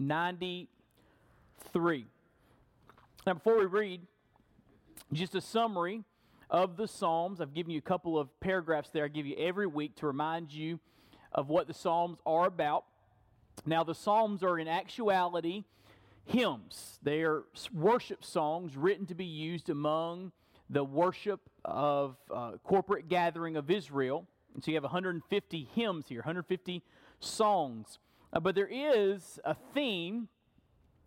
93. Now, before we read, just a summary of the Psalms. I've given you a couple of paragraphs there I give you every week to remind you of what the Psalms are about. Now, the Psalms are in actuality hymns, they are worship songs written to be used among the worship of uh, corporate gathering of Israel. And so you have 150 hymns here, 150 songs. Uh, but there is a theme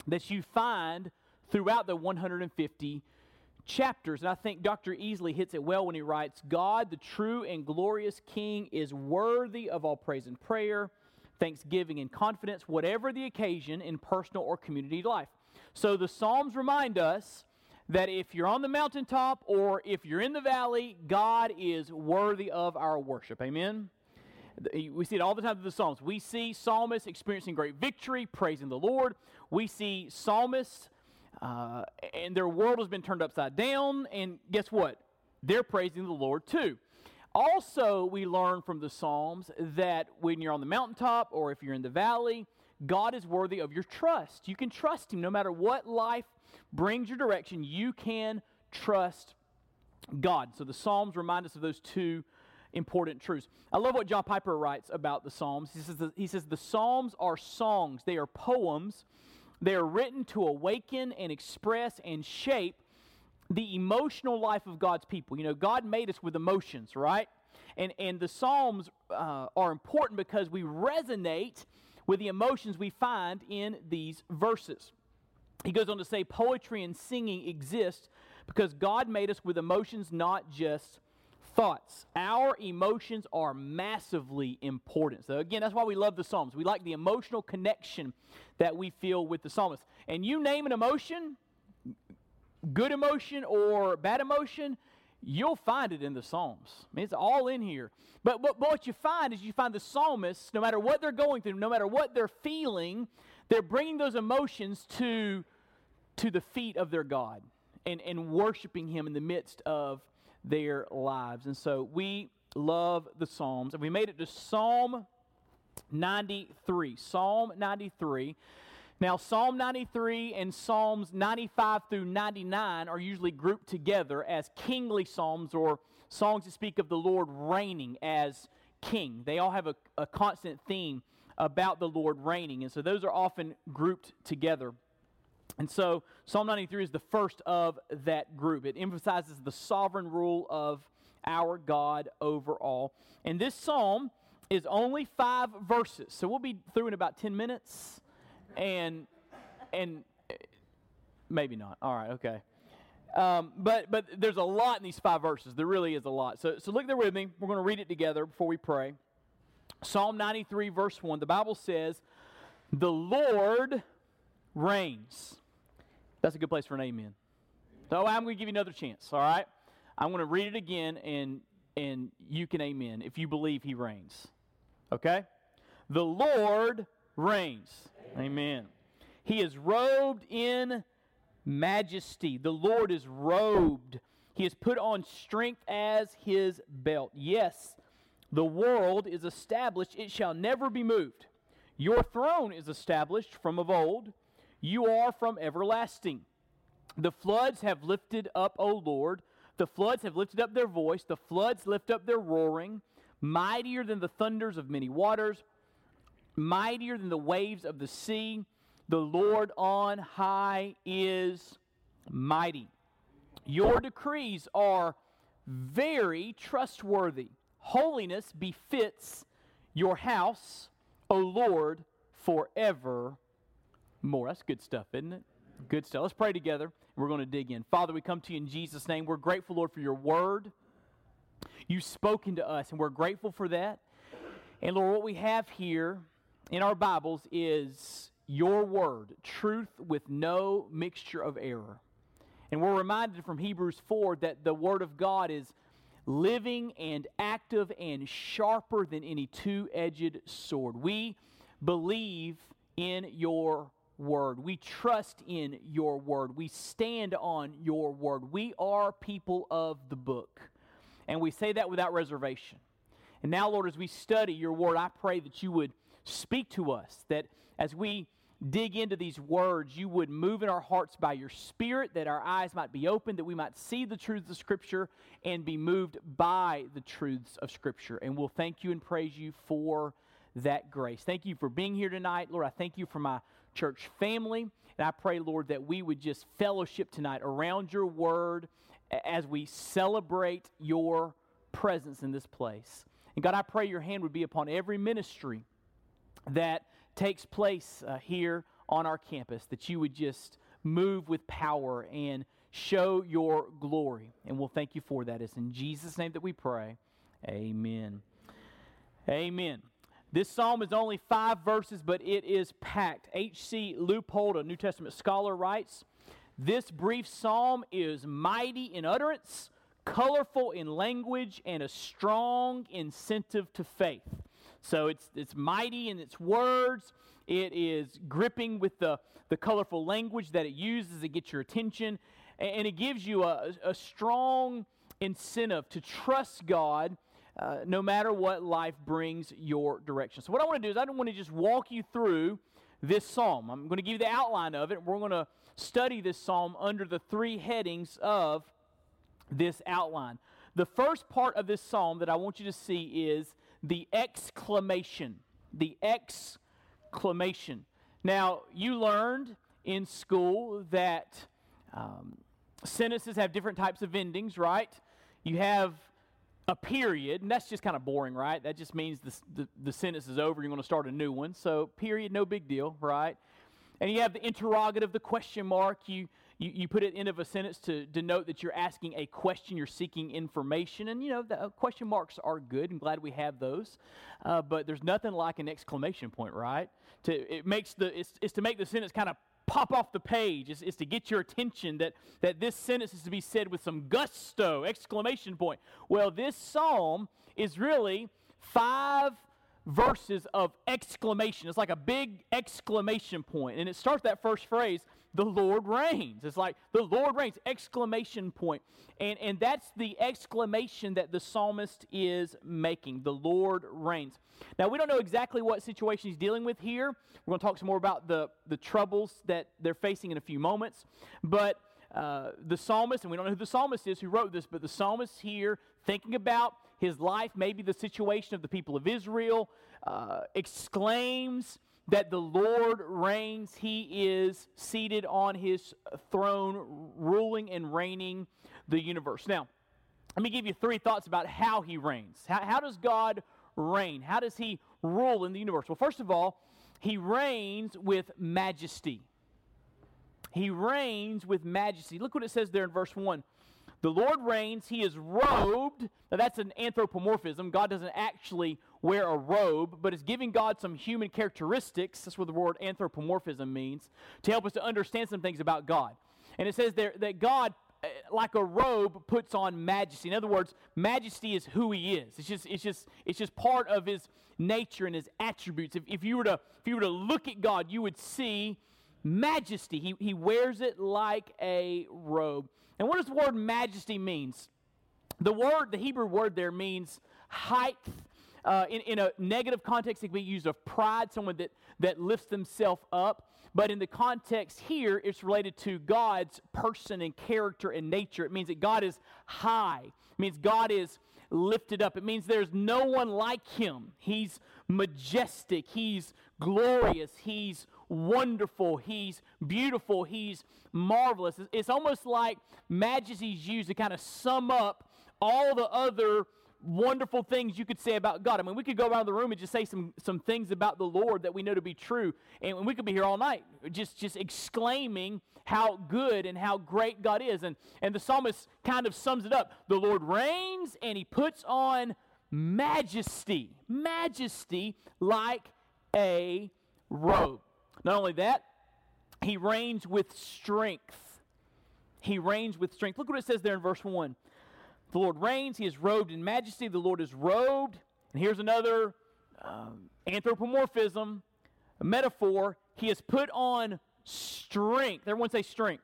that you find throughout the 150 chapters. And I think Dr. Easley hits it well when he writes God, the true and glorious King, is worthy of all praise and prayer, thanksgiving and confidence, whatever the occasion in personal or community life. So the Psalms remind us that if you're on the mountaintop or if you're in the valley, God is worthy of our worship. Amen? We see it all the time through the Psalms. We see psalmists experiencing great victory, praising the Lord. We see psalmists, uh, and their world has been turned upside down, and guess what? They're praising the Lord too. Also, we learn from the Psalms that when you're on the mountaintop or if you're in the valley, God is worthy of your trust. You can trust Him no matter what life brings your direction, you can trust God. So the Psalms remind us of those two important truths. I love what John Piper writes about the Psalms. He says the, he says the Psalms are songs, they are poems. They are written to awaken and express and shape the emotional life of God's people. You know, God made us with emotions, right? And, and the Psalms uh, are important because we resonate with the emotions we find in these verses. He goes on to say poetry and singing exist because God made us with emotions, not just thoughts. Our emotions are massively important. So, again, that's why we love the Psalms. We like the emotional connection that we feel with the psalmist. And you name an emotion, good emotion or bad emotion, you'll find it in the Psalms. I mean, it's all in here. But, but, but what you find is you find the psalmists, no matter what they're going through, no matter what they're feeling, they're bringing those emotions to, to the feet of their God and, and worshiping Him in the midst of their lives. And so we love the Psalms. And we made it to Psalm 93. Psalm 93. Now, Psalm 93 and Psalms 95 through 99 are usually grouped together as kingly psalms or songs that speak of the Lord reigning as king. They all have a, a constant theme about the Lord reigning. And so those are often grouped together. And so Psalm 93 is the first of that group. It emphasizes the sovereign rule of our God over all. And this psalm is only five verses. So we'll be through in about 10 minutes and and maybe not. All right, okay. Um, but but there's a lot in these five verses. There really is a lot. So so look there with me. We're going to read it together before we pray. Psalm 93 verse 1. The Bible says, "The Lord reigns." That's a good place for an amen. So I'm going to give you another chance, all right? I'm going to read it again and and you can amen if you believe he reigns. Okay? The Lord reigns. Amen. He is robed in majesty. The Lord is robed. He has put on strength as his belt. Yes, the world is established, it shall never be moved. Your throne is established from of old, you are from everlasting. The floods have lifted up, O Lord. The floods have lifted up their voice. The floods lift up their roaring, mightier than the thunders of many waters mightier than the waves of the sea. The Lord on high is mighty. Your decrees are very trustworthy. Holiness befits your house, O Lord, forever more. That's good stuff, isn't it? Good stuff. Let's pray together. We're going to dig in. Father, we come to you in Jesus' name. We're grateful, Lord, for your word. You've spoken to us, and we're grateful for that. And Lord, what we have here in our Bibles is your word, truth with no mixture of error. And we're reminded from Hebrews 4 that the word of God is living and active and sharper than any two edged sword. We believe in your word. We trust in your word. We stand on your word. We are people of the book. And we say that without reservation. And now, Lord, as we study your word, I pray that you would speak to us, that as we dig into these words, you would move in our hearts by your Spirit, that our eyes might be open, that we might see the truths of Scripture and be moved by the truths of Scripture. And we'll thank you and praise you for that grace. Thank you for being here tonight. Lord, I thank you for my church family. And I pray, Lord, that we would just fellowship tonight around your word as we celebrate your presence in this place. And God, I pray your hand would be upon every ministry that takes place uh, here on our campus, that you would just move with power and show your glory. And we'll thank you for that. It's in Jesus' name that we pray. Amen. Amen. This psalm is only five verses, but it is packed. H.C. Leupold, a New Testament scholar, writes This brief psalm is mighty in utterance, colorful in language, and a strong incentive to faith. So it's, it's mighty in its words. It is gripping with the, the colorful language that it uses to get your attention. And it gives you a, a strong incentive to trust God uh, no matter what life brings your direction. So, what I want to do is, I don't want to just walk you through this psalm. I'm going to give you the outline of it. We're going to study this psalm under the three headings of this outline. The first part of this psalm that I want you to see is the exclamation. The exclamation. Now, you learned in school that um, sentences have different types of endings, right? You have a period, and that's just kind of boring, right? That just means the, the, the sentence is over, you're going to start a new one. So, period, no big deal, right? And you have the interrogative, the question mark. You, you, you put it end of a sentence to denote that you're asking a question, you're seeking information. And, you know, the uh, question marks are good. I'm glad we have those. Uh, but there's nothing like an exclamation point, right? To, it makes the, it's, it's to make the sentence kind of pop off the page. is, it's, to get your attention that, that this sentence is to be said with some gusto, exclamation point. Well, this psalm is really five verses of exclamation. It's like a big exclamation point. And it starts that first phrase the Lord reigns. It's like the Lord reigns, exclamation point. And, and that's the exclamation that the psalmist is making. The Lord reigns. Now, we don't know exactly what situation he's dealing with here. We're going to talk some more about the, the troubles that they're facing in a few moments. But uh, the psalmist, and we don't know who the psalmist is who wrote this, but the psalmist here, thinking about his life, maybe the situation of the people of Israel, uh, exclaims, that the Lord reigns. He is seated on his throne, ruling and reigning the universe. Now, let me give you three thoughts about how he reigns. How, how does God reign? How does he rule in the universe? Well, first of all, he reigns with majesty. He reigns with majesty. Look what it says there in verse 1. The Lord reigns, he is robed. Now, that's an anthropomorphism. God doesn't actually wear a robe, but is giving God some human characteristics. That's what the word anthropomorphism means, to help us to understand some things about God. And it says there that God, eh, like a robe, puts on majesty. In other words, majesty is who he is. It's just, it's just, it's just part of his nature and his attributes. If, if, you were to, if you were to look at God, you would see majesty. He, he wears it like a robe. And what does the word majesty means? The word, the Hebrew word there means height. Uh, in, in a negative context, it can be used of pride, someone that, that lifts themselves up. But in the context here, it's related to God's person and character and nature. It means that God is high. It means God is lifted up. It means there's no one like him. He's majestic. He's glorious. He's wonderful. He's beautiful. He's marvelous. It's almost like majesty is used to kind of sum up all the other wonderful things you could say about God. I mean, we could go around the room and just say some, some things about the Lord that we know to be true, and we could be here all night just, just exclaiming how good and how great God is. And, and the psalmist kind of sums it up. The Lord reigns, and he puts on majesty, majesty like a robe. Not only that, he reigns with strength. He reigns with strength. Look what it says there in verse 1. The Lord reigns, he is robed in majesty, the Lord is robed. And here's another um, anthropomorphism, a metaphor. He has put on strength. Everyone say strength.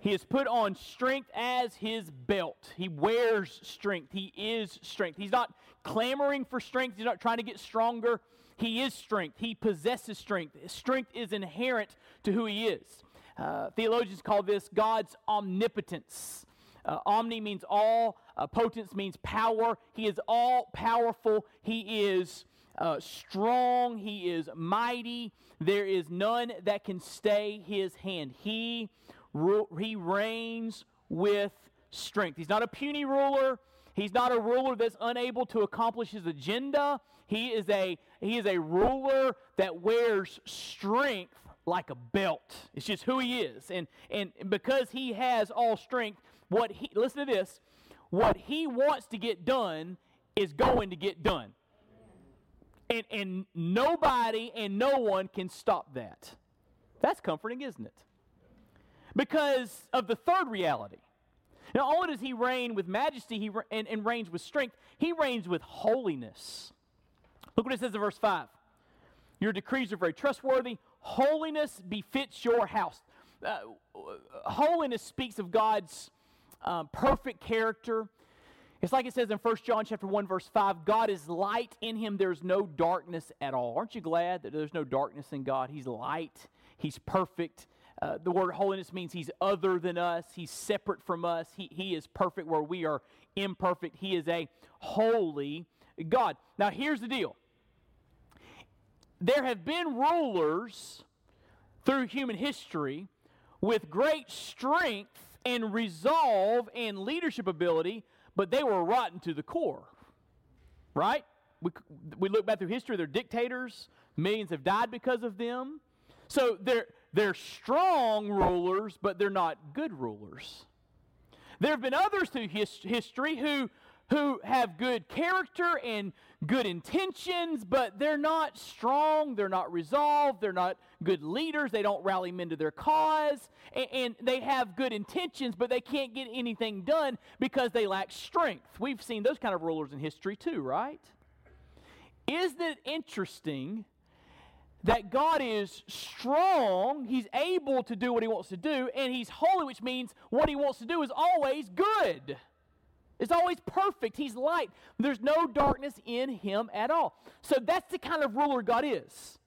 He has put on strength as his belt. He wears strength. He is strength. He's not clamoring for strength. He's not trying to get stronger. He is strength. He possesses strength. Strength is inherent to who He is. Uh, theologians call this God's omnipotence. Uh, omni means all, uh, potence means power. He is all powerful. He is uh, strong. He is mighty. There is none that can stay his hand. He, ru- he reigns with strength. He's not a puny ruler. He's not a ruler that's unable to accomplish his agenda. He is a, he is a ruler that wears strength like a belt. It's just who he is. And, and because he has all strength, what he, listen to this, what he wants to get done is going to get done. And, and nobody and no one can stop that. That's comforting, isn't it? Because of the third reality. Not only does he reign with majesty he, and, and reigns with strength, he reigns with holiness. Look what it says in verse 5. Your decrees are very trustworthy. Holiness befits your house. Uh, holiness speaks of God's um, perfect character. It's like it says in 1 John chapter 1 verse 5, God is light in him there's no darkness at all. Aren't you glad that there's no darkness in God? He's light. He's perfect. Uh, the word holiness means he's other than us. He's separate from us. He, he is perfect where we are imperfect. He is a holy God. Now, here's the deal there have been rulers through human history with great strength and resolve and leadership ability, but they were rotten to the core. Right? We, we look back through history, they're dictators, millions have died because of them. So they're, they're strong rulers, but they're not good rulers. There have been others through his, history who who have good character and good intentions, but they're not strong, they're not resolved, they're not good leaders, they don't rally men to their cause, and, and, they have good intentions, but they can't get anything done because they lack strength. We've seen those kind of rulers in history too, right? Isn't it interesting that God is strong, He's able to do what He wants to do, and He's holy, which means what He wants to do is always good? It's always perfect. He's light. There's no darkness in him at all. So that's the kind of ruler God is.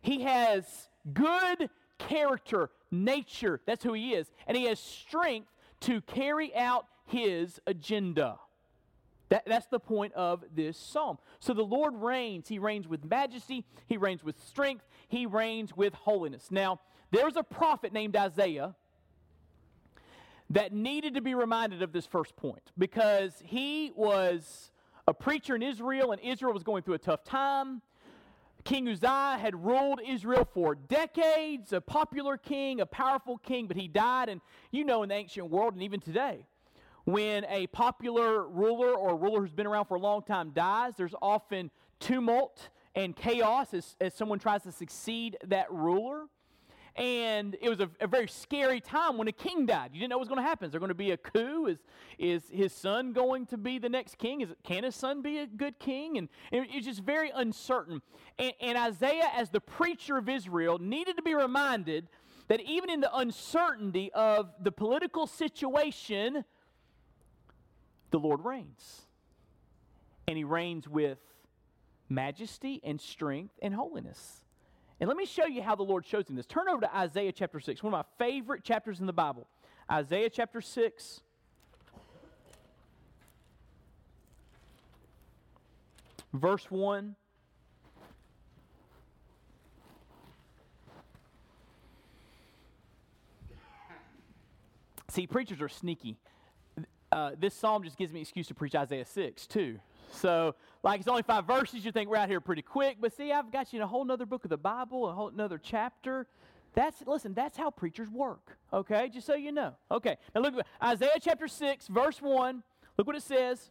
He has good character, nature. That's who he is. And he has strength to carry out his agenda. That, that's the point of this psalm. So the Lord reigns. He reigns with majesty, he reigns with strength, he reigns with holiness. Now, there was a prophet named Isaiah that needed to be reminded of this first point because he was a preacher in Israel, and Israel was going through a tough time. King Uzziah had ruled Israel for decades, a popular king, a powerful king, but he died. And you know, in the ancient world, and even today, when a popular ruler or a ruler who's been around for a long time dies, there's often tumult and chaos as, as someone tries to succeed that ruler. And it was a, a, very scary time when a king died. You didn't know what was going to happen. Is there going to be a coup? Is, is his son going to be the next king? Is, can his son be a good king? And, and it's just very uncertain. And, and Isaiah, as the preacher of Israel, needed to be reminded that even in the uncertainty of the political situation, the Lord reigns. And he reigns with majesty and strength and holiness. And let me show you how the Lord shows him this. Turn over to Isaiah chapter 6, one of my favorite chapters in the Bible. Isaiah chapter 6. Verse 1. See, preachers are sneaky. Uh, this psalm just gives me excuse to preach Isaiah 6, too. So, like, it's only five verses. You think we're out here pretty quick. But see, I've got you in a whole other book of the Bible, a whole another chapter. That's, listen, that's how preachers work, okay? Just so you know. Okay, now look at Isaiah chapter 6, verse 1. Look what it says.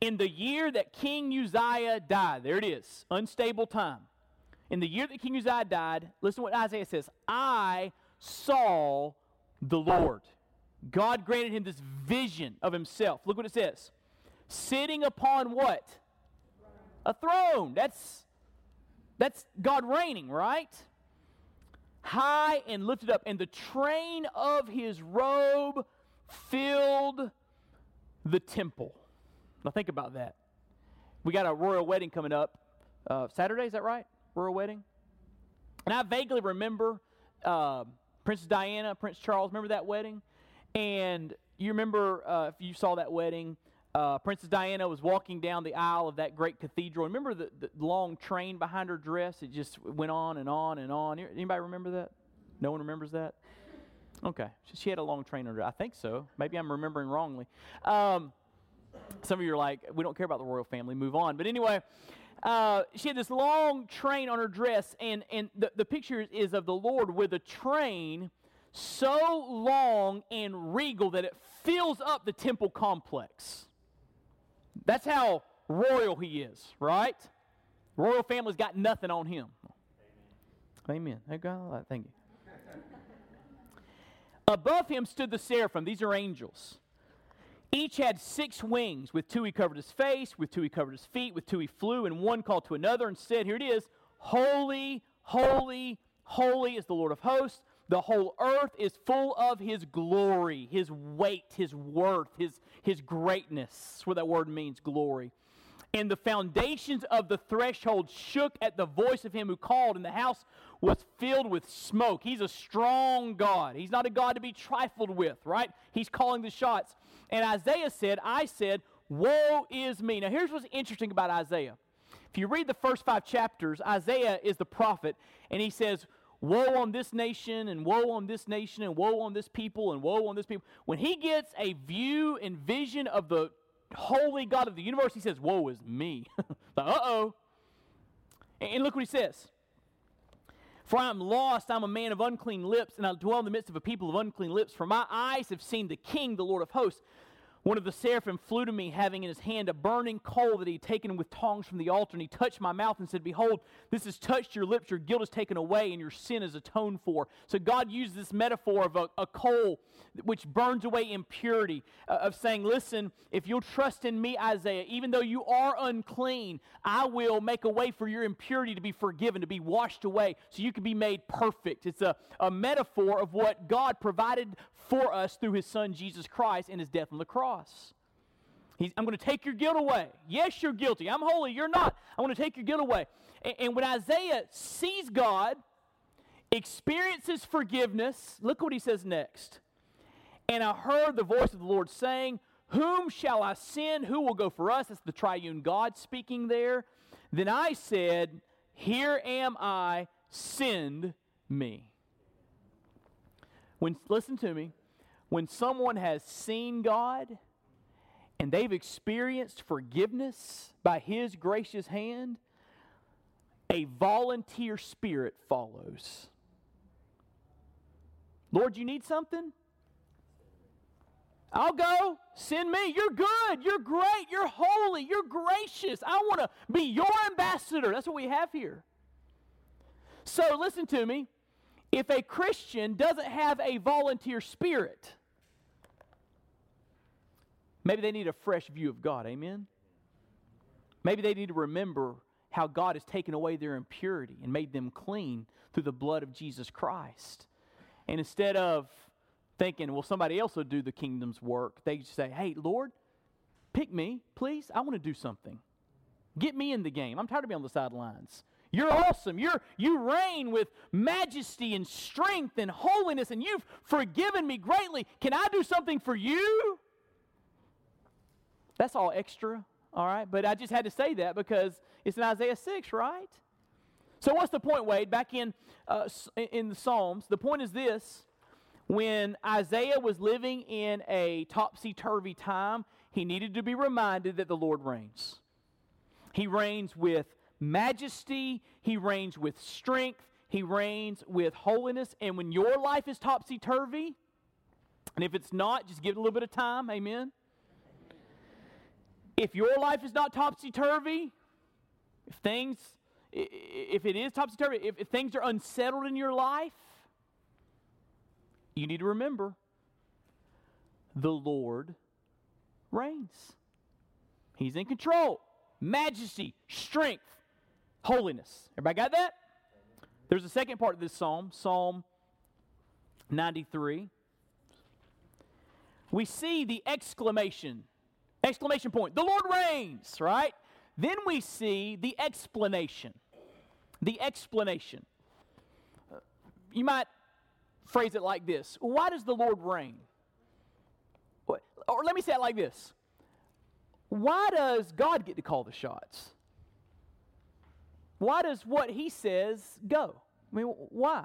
In the year that King Uzziah died, there it is, unstable time. In the year that King Uzziah died, listen what Isaiah says I saw the Lord. God granted him this vision of himself. Look what it says sitting upon what? A throne. That's that's God reigning, right? High and lifted up, and the train of his robe filled the temple. Now think about that. We got a royal wedding coming up uh, Saturday. Is that right? Royal wedding. And I vaguely remember uh, Princess Diana, Prince Charles. Remember that wedding? And you remember uh, if you saw that wedding, uh, Princess Diana was walking down the aisle of that great cathedral. Remember the, the, long train behind her dress? It just went on and on and on. Anybody remember that? No one remembers that? Okay. She had a long train under I think so. Maybe I'm remembering wrongly. Um, some of you are like, we don't care about the royal family, move on. But anyway, uh, she had this long train on her dress, and, and the, the picture is of the Lord with a train so long and regal that it fills up the temple complex. That's how royal he is, right? Royal family's got nothing on him. Amen. Amen. Thank you. Above him stood the seraphim. These are angels. Each had six wings. With two he covered his face, with two he covered his feet, with two he flew, and one called to another and said, Here it is Holy, holy, holy is the Lord of hosts. The whole earth is full of his glory, his weight, his worth, his, his greatness. That's what that word means, glory. And the foundations of the threshold shook at the voice of him who called, and the house was filled with smoke. He's a strong God. He's not a God to be trifled with, right? He's calling the shots. And Isaiah said, I said, Woe is me. Now, here's what's interesting about Isaiah. If you read the first five chapters, Isaiah is the prophet, and he says, woe on this nation and woe on this nation and woe on this people and woe on this people. When he gets a view and vision of the holy God of the universe, he says, Woe is me. uh oh. And look what he says. For I am lost, I'm a man of unclean lips, and I dwell in the midst of a people of unclean lips. For my eyes have seen the King, the Lord of hosts. One of the seraphim flew to me, having in his hand a burning coal that he had taken with tongs from the altar, and he touched my mouth and said, Behold, this has touched your lips, your guilt is taken away, and your sin is atoned for. So God used this metaphor of a, a coal which burns away impurity, uh, of saying, Listen, if you'll trust in me, Isaiah, even though you are unclean, I will make a way for your impurity to be forgiven, to be washed away, so you can be made perfect. It's a, a metaphor of what God provided for us through his son Jesus Christ and his death on the cross. He's, I'm going to take your guilt away. Yes, you're guilty. I'm holy. You're not. I'm going to take your guilt away. And, and when Isaiah sees God, experiences forgiveness, look what he says next. And I heard the voice of the Lord saying, Whom shall I send? Who will go for us? That's the triune God speaking there. Then I said, Here am I, send me. When listen to me, when someone has seen God and they've experienced forgiveness by His gracious hand, a volunteer spirit follows. Lord, you need something? I'll go. Send me. You're good. You're great. You're holy. You're gracious. I want to be your ambassador. That's what we have here. So listen to me. If a Christian doesn't have a volunteer spirit, maybe they need a fresh view of God. Amen? Maybe they need to remember how God has taken away their impurity and made them clean through the blood of Jesus Christ. And instead of thinking, well, somebody else will do the kingdom's work, they say, hey, Lord, pick me, please. I want to do something. Get me in the game. I'm tired of being on the sidelines. You're awesome. You're, you reign with majesty and strength and holiness, and you've forgiven me greatly. Can I do something for you? That's all extra, all right? But I just had to say that because it's in Isaiah 6, right? So, what's the point, Wade? Back in, uh, in the Psalms, the point is this when Isaiah was living in a topsy turvy time, he needed to be reminded that the Lord reigns. He reigns with majesty, He reigns with strength, He reigns with holiness. And when your life is topsy turvy, and if it's not, just give it a little bit of time, amen. If your life is not topsy turvy, if things, if it is topsy turvy, if, if things are unsettled in your life, you need to remember the Lord reigns. He's in control. Majesty, strength, holiness. Everybody got that? There's a second part of this psalm, Psalm 93. We see the exclamation, exclamation point. The Lord reigns, right? Then we see the explanation. The explanation. Uh, you might phrase it like this Why does the Lord reign? Or let me say it like this Why does God get to call the shots? Why does what he says go? I mean, why?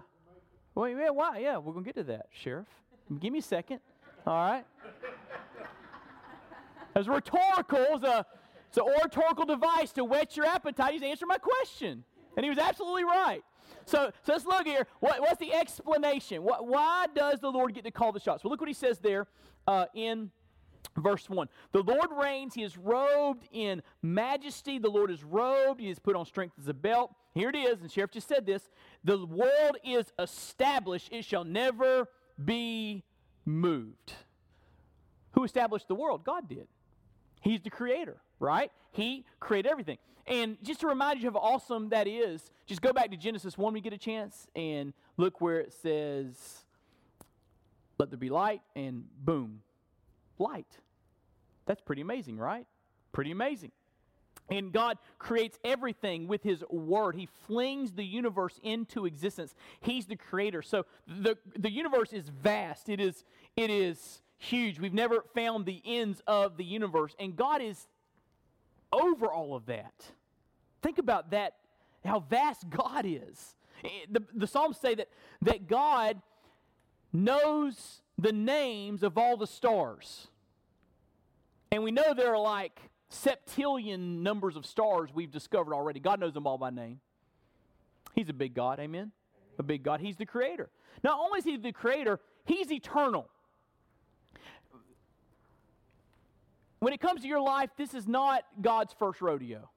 Well, yeah, why? Yeah, we're going to get to that, Sheriff. Give me a second. All right. As rhetorical, it's, a, it's an oratorical device to whet your appetite. He's answered my question. And he was absolutely right. So, so let's look here. What, what's the explanation? What, why does the Lord get to call the shots? Well, look what he says there uh, in verse 1. The Lord reigns. He is robed in majesty. The Lord is robed. He is put on strength as a belt. Here it is. And Sheriff just said this. The world is established. It shall never be moved. Who established the world? God did. He's the creator, right? He created everything. And just to remind you of how awesome that is, just go back to Genesis 1 when you get a chance and look where it says, Let there be light, and boom, light. That's pretty amazing, right? Pretty amazing. And God creates everything with His Word. He flings the universe into existence. He's the creator. So the, the universe is vast. It is, it is huge. We've never found the ends of the universe. And God is over all of that. Think about that, how vast God is. Eh, the, the Psalms say that, that God knows the names of all the stars. And we know there are like septillion numbers of stars we've discovered already. God knows them all by name. He's a big God, amen? A big God. He's the creator. Not only is he the creator, he's eternal. When it comes to your life, this is not God's first rodeo.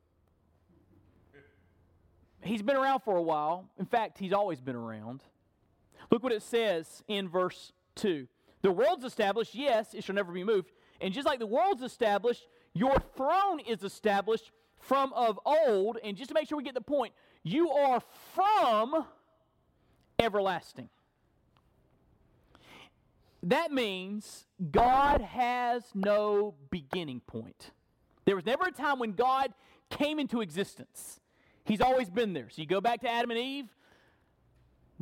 He's been around for a while. In fact, he's always been around. Look what it says in verse 2. The world's established, yes, it shall never be moved. And just like the world's established, your throne is established from of old. And just to make sure we get the point, you are from everlasting. That means God has no beginning point. There was never a time when God came into existence. He's always been there. So you go back to Adam and Eve,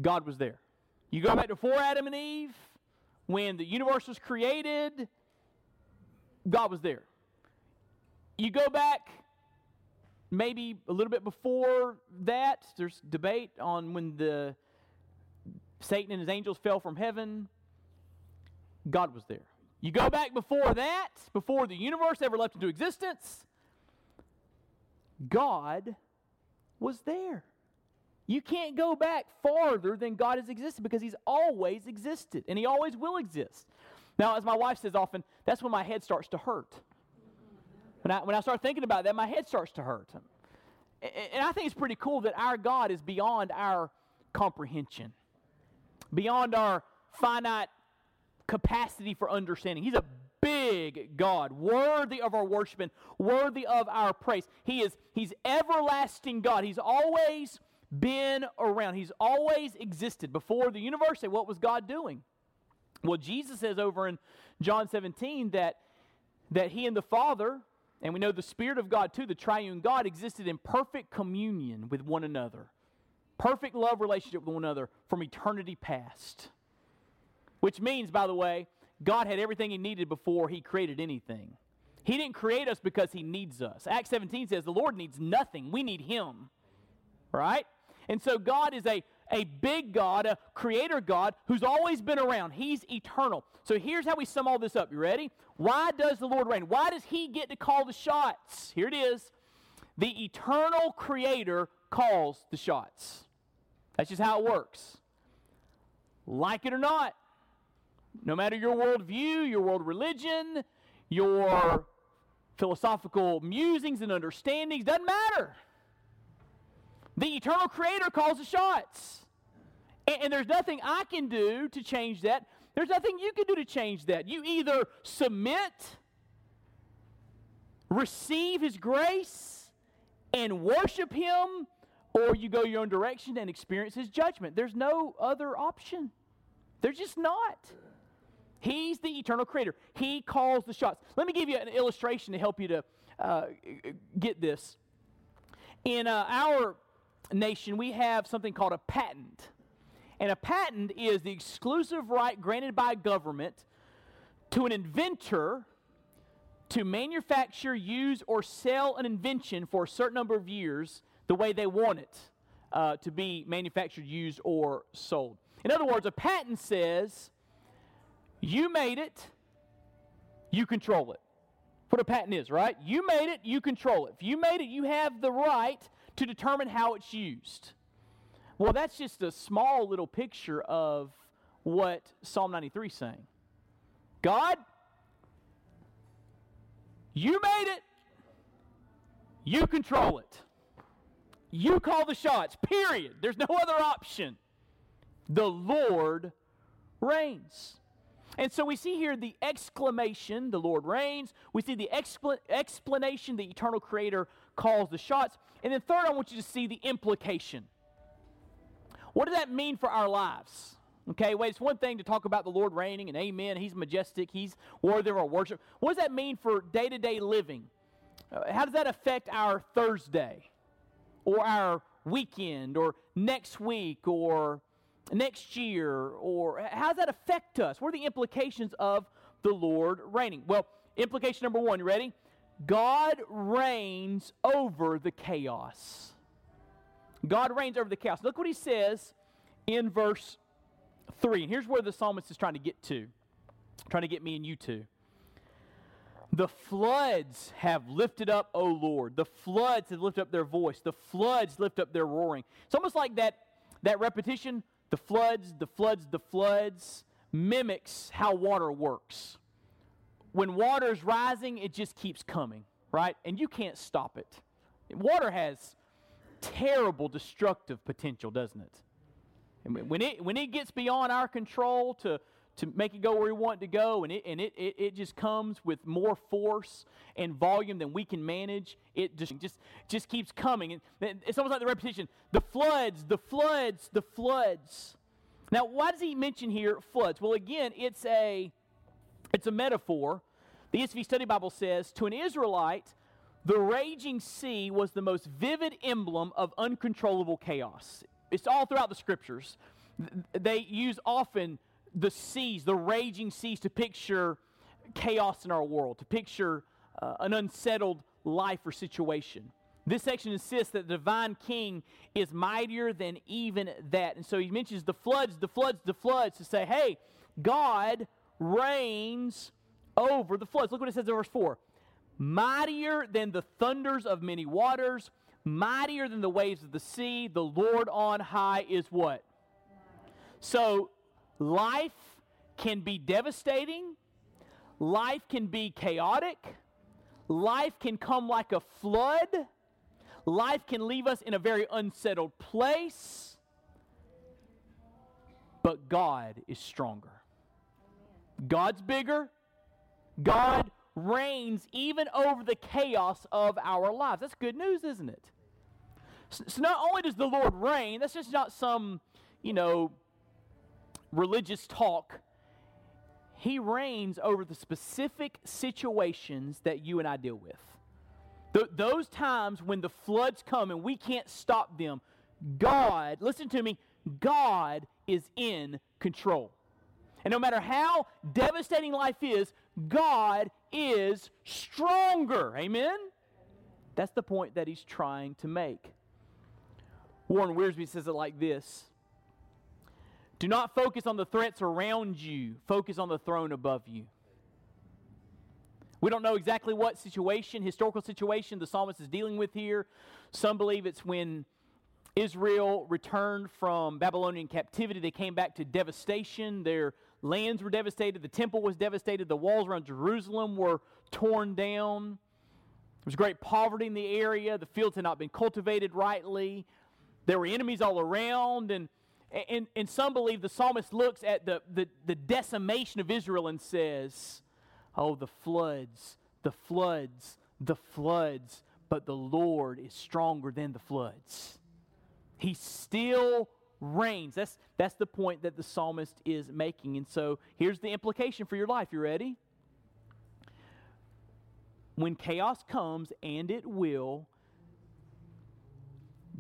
God was there. You go back to before Adam and Eve, when the universe was created, God was there. You go back maybe a little bit before that, there's debate on when the Satan and his angels fell from heaven. God was there. You go back before that, before the universe ever left into existence, God was there. You can't go back farther than God has existed because He's always existed and He always will exist. Now, as my wife says often, that's when my head starts to hurt. When I, when I start thinking about that, my head starts to hurt. And I think it's pretty cool that our God is beyond our comprehension, beyond our finite capacity for understanding. He's a big God, worthy of our worship and worthy of our praise. He is He's everlasting God. He's always been around. He's always existed. Before the universe, what was God doing? Well, Jesus says over in John 17 that, that he and the Father, and we know the Spirit of God too, the triune God, existed in perfect communion with one another. Perfect love relationship with one another from eternity past. Which means, by the way, God had everything he needed before he created anything. He didn't create us because he needs us. Acts 17 says the Lord needs nothing. We need him. Right? And so God is a a big God, a creator God who's always been around. He's eternal. So here's how we sum all this up. You ready? Why does the Lord reign? Why does he get to call the shots? Here it is. The eternal creator calls the shots. That's just how it works. Like it or not, no matter your worldview, your world religion, your philosophical musings and understandings, doesn't matter. The eternal creator calls the shots. And, and, there's nothing I can do to change that. There's nothing you can do to change that. You either submit, receive his grace, and worship him, or you go your own direction and experience his judgment. There's no other option. There's just not. He's the eternal creator. He calls the shots. Let me give you an illustration to help you to uh, get this. In uh, our nation, we have something called a patent. And a patent is the exclusive right granted by government to an inventor to manufacture, use, or sell an invention for a certain number of years the way they want it uh, to be manufactured, used, or sold. In other words, a patent says you made it, you control it. What a patent is, right? You made it, you control it. If you made it, you have the right to determine how it's used. Well, that's just a small little picture of what Psalm 93 is saying. God, you made it. You control it. You call the shots, period. There's no other option. The Lord reigns. And so we see here the exclamation, the Lord reigns. We see the expl- explanation, the eternal creator calls the shots. And then, third, I want you to see the implication. What does that mean for our lives? Okay, wait, it's one thing to talk about the Lord reigning and amen. He's majestic, He's worthy of our worship. What does that mean for day to day living? Uh, how does that affect our Thursday or our weekend or next week or next year? Or how does that affect us? What are the implications of the Lord reigning? Well, implication number one, you ready? God reigns over the chaos. God reigns over the chaos. Look what he says in verse 3. And here's where the psalmist is trying to get to, trying to get me and you to. The floods have lifted up, O Lord. The floods have lifted up their voice. The floods lift up their roaring. It's almost like that, that repetition the floods, the floods, the floods mimics how water works. When water is rising, it just keeps coming, right? And you can't stop it. Water has terrible destructive potential, doesn't it? When it when it gets beyond our control to to make it go where we want it to go, and it and it, it, it just comes with more force and volume than we can manage. It just just just keeps coming, and it's almost like the repetition: the floods, the floods, the floods. Now, why does he mention here floods? Well, again, it's a it's a metaphor. The ESV Study Bible says to an Israelite, the raging sea was the most vivid emblem of uncontrollable chaos. It's all throughout the scriptures. They use often the seas, the raging seas, to picture chaos in our world, to picture uh, an unsettled life or situation. This section insists that the divine king is mightier than even that. And so he mentions the floods, the floods, the floods to say, hey, God reigns over the floods. Look what it says in verse 4 mightier than the thunders of many waters, mightier than the waves of the sea. The Lord on high is what? So, life can be devastating, life can be chaotic, life can come like a flood, life can leave us in a very unsettled place. But God is stronger. God's bigger. God reigns even over the chaos of our lives. That's good news, isn't it? So, not only does the Lord reign, that's just not some, you know, religious talk. He reigns over the specific situations that you and I deal with. Th- those times when the floods come and we can't stop them, God, listen to me, God is in control. And no matter how devastating life is, God is stronger. Amen? That's the point that he's trying to make. Warren Wiersbe says it like this Do not focus on the threats around you, focus on the throne above you. We don't know exactly what situation, historical situation, the psalmist is dealing with here. Some believe it's when Israel returned from Babylonian captivity. They came back to devastation. Their lands were devastated. The temple was devastated. The walls around Jerusalem were torn down. There was great poverty in the area. The fields had not been cultivated rightly. There were enemies all around. And, and, and some believe the psalmist looks at the, the, the decimation of Israel and says, Oh, the floods, the floods, the floods. But the Lord is stronger than the floods. He still reigns. That's, that's the point that the psalmist is making. And so here's the implication for your life. You ready? When chaos comes, and it will,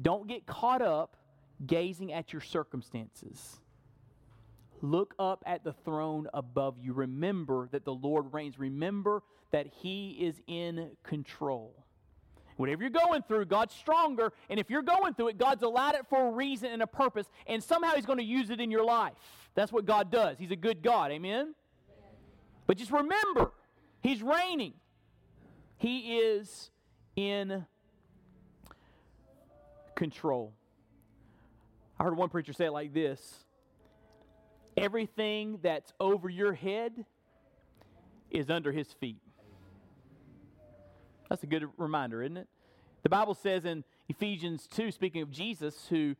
Don't get caught up gazing at your circumstances. Look up at the throne above you. Remember that the Lord reigns. Remember that He is in control. Whatever you're going through, God's stronger. And if you're going through it, God's allowed it for a reason and a purpose. And somehow He's going to use it in your life. That's what God does. He's a good God. Amen? But just remember, He's reigning. He is in control. I heard one preacher say it like this Everything that's over your head is under his feet. That's a good reminder, isn't it? The Bible says in Ephesians 2, speaking of Jesus, who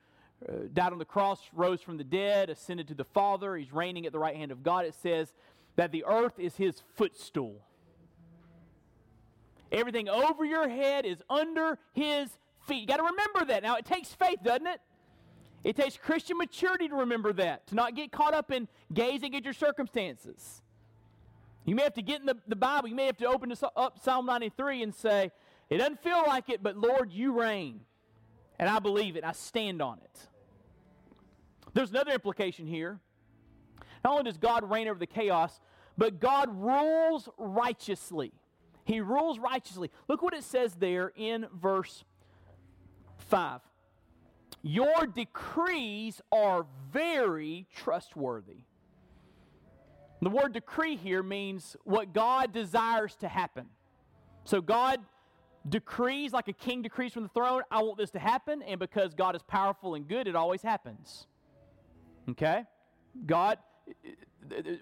uh, died on the cross, rose from the dead, ascended to the Father, he's reigning at the right hand of God, it says that the earth is his footstool. Everything over your head is under his feet. You got to remember that. Now, it takes faith, doesn't it? It takes Christian maturity to remember that, to not get caught up in gazing at your circumstances. You may have to get in the, the Bible, you may have to open this up Psalm 93 and say, It doesn't feel like it, but Lord, you reign. And I believe it, I stand on it. There's another implication here. Not only does God reign over the chaos, but God rules righteously. He rules righteously. Look what it says there in verse 5. Your decrees are very trustworthy. The word decree here means what God desires to happen. So God decrees, like a king decrees from the throne, I want this to happen, and because God is powerful and good, it always happens. Okay? God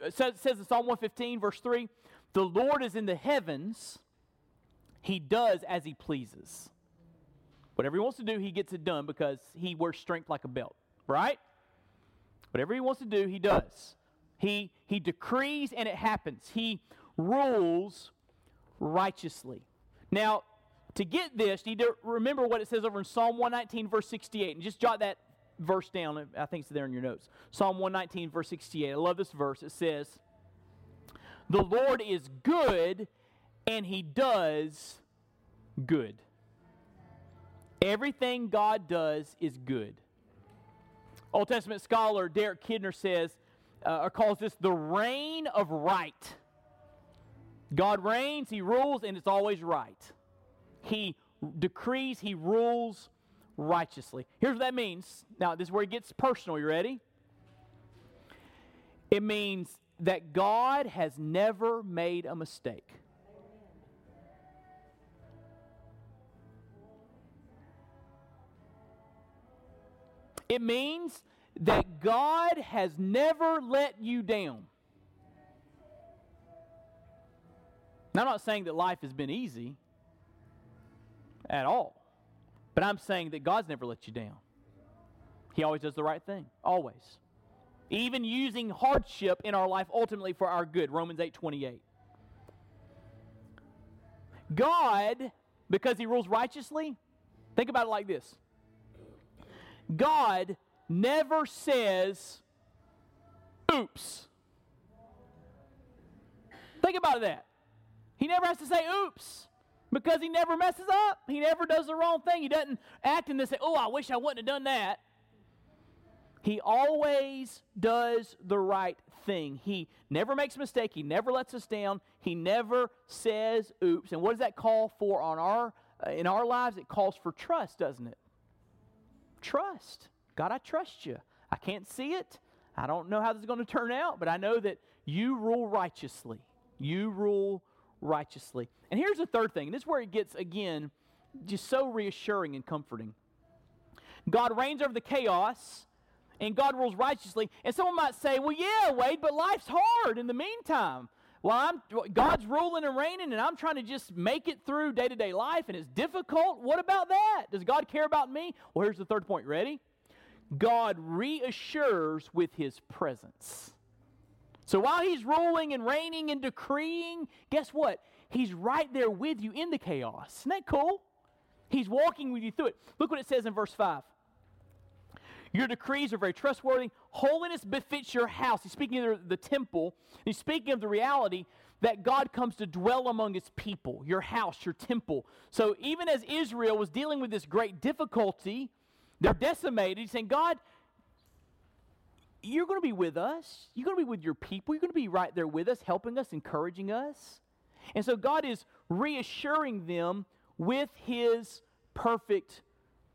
says, says in Psalm 115, verse 3 The Lord is in the heavens, he does as he pleases. Whatever he wants to do, he gets it done because he wears strength like a belt, right? Whatever he wants to do, he does. He, he decrees and it happens. He rules righteously. Now, to get this, you need to remember what it says over in Psalm 119, verse 68. And just jot that verse down. I think it's there in your notes. Psalm 119, verse 68. I love this verse. It says, The Lord is good and he does good. Everything God does is good. Old Testament scholar Derek Kidner says, uh, or calls this the reign of right. God reigns, He rules, and it's always right. He decrees, He rules righteously. Here's what that means. Now, this is where it gets personal. You ready? It means that God has never made a mistake. It means that God has never let you down. Now, I'm not saying that life has been easy at all, but I'm saying that God's never let you down. He always does the right thing, always. Even using hardship in our life ultimately for our good, Romans 8 28. God, because He rules righteously, think about it like this God never says, oops. Think about that. He never has to say oops because he never messes up. He never does the wrong thing. He doesn't act in this, say, oh, I wish I wouldn't have done that. He always does the right thing. He never makes a mistake. He never lets us down. He never says oops. And what does that call for on our uh, in our lives? It calls for trust, doesn't it? Trust. God, I trust you. I can't see it. I don't know how this is going to turn out, but I know that you rule righteously. You rule righteously. And here's the third thing, and this is where it gets, again, just so reassuring and comforting. God reigns over the chaos, and God rules righteously. And someone might say, well, yeah, Wade, but life's hard in the meantime. Well, I'm, God's ruling and reigning, and I'm trying to just make it through day to day life, and it's difficult. What about that? Does God care about me? Well, here's the third point. Ready? God reassures with his presence. So while he's ruling and reigning and decreeing, guess what? He's right there with you in the chaos. Isn't that cool? He's walking with you through it. Look what it says in verse 5. Your decrees are very trustworthy. Holiness befits your house. He's speaking of the, temple. He's speaking of the reality that God comes to dwell among his people, your house, your temple. So even as Israel was dealing with this great difficulty, They're decimated. He's saying, God, you're going to be with us. You're going to be with your people. You're going to be right there with us, helping us, encouraging us. And so God is reassuring them with his perfect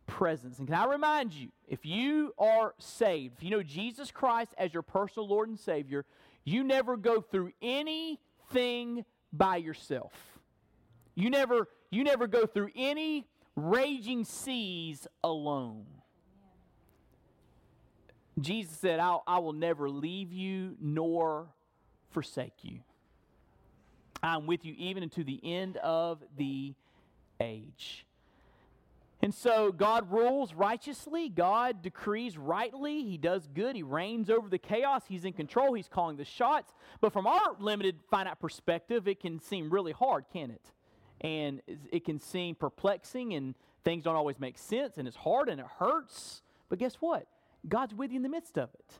presence. And can I remind you, if you are saved, if you know Jesus Christ as your personal Lord and Savior, you never go through anything by yourself. You never you never go through any raging seas alone. Jesus said, I'll, I will never leave you nor forsake you. I'm with you even unto the end of the age. And so God rules righteously, God decrees rightly, He does good, He reigns over the chaos, He's in control, He's calling the shots. But from our limited, finite perspective, it can seem really hard, can it? And it can seem perplexing, and things don't always make sense, and it's hard and it hurts. But guess what? God's with you in the midst of it.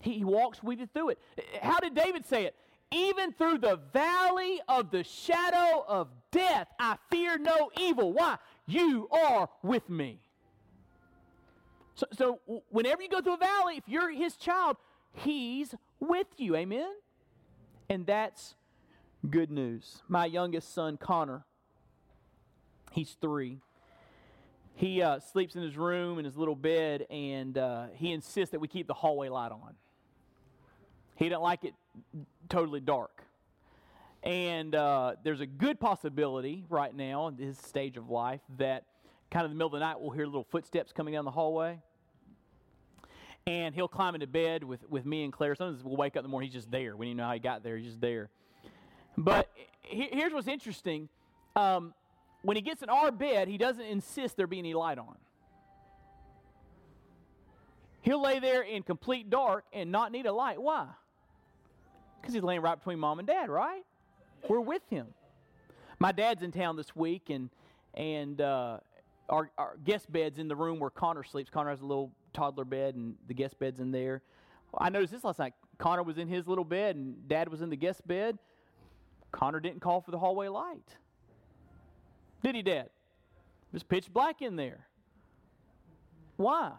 He walks with you through it. How did David say it? Even through the valley of the shadow of death, I fear no evil. Why? You are with me. So, so whenever you go through a valley, if you're his child, he's with you. Amen? And that's good news. My youngest son, Connor, he's three. He uh, sleeps in his room in his little bed, and uh, he insists that we keep the hallway light on. He didn't like it totally dark. And uh, there's a good possibility right now in this stage of life that kind of in the middle of the night we'll hear little footsteps coming down the hallway. And he'll climb into bed with, with me and Claire. Sometimes we'll wake up in the morning, he's just there. We didn't even know how he got there, he's just there. But here's what's interesting. Um, when he gets in our bed, he doesn't insist there be any light on. He'll lay there in complete dark and not need a light. Why? Because he's laying right between mom and dad, right? We're with him. My dad's in town this week, and and uh, our, our guest bed's in the room where Connor sleeps. Connor has a little toddler bed, and the guest bed's in there. I noticed this last night. Connor was in his little bed, and Dad was in the guest bed. Connor didn't call for the hallway light. Did he, Dad? It was pitch black in there. Why?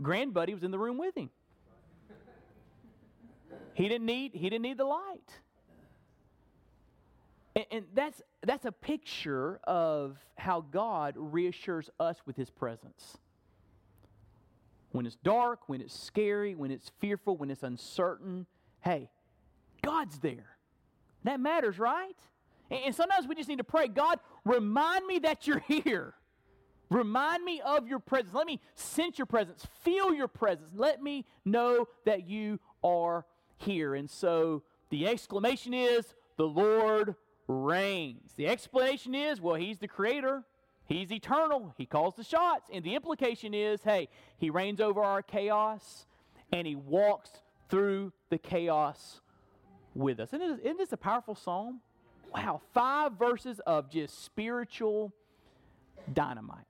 Grandbuddy was in the room with him. He didn't need, he didn't need the light. And, and that's, that's a picture of how God reassures us with his presence. When it's dark, when it's scary, when it's fearful, when it's uncertain, hey, God's there. That matters, right? And, sometimes we just need to pray God, remind me that you're here. Remind me of your presence. Let me sense your presence, feel your presence. Let me know that you are here. And so the exclamation is, The Lord reigns. The explanation is, well, He's the creator, He's eternal, He calls the shots. And the implication is, hey, He reigns over our chaos and He walks through the chaos with us. Isn't, isn't this a powerful psalm? Wow, five verses of just spiritual dynamite.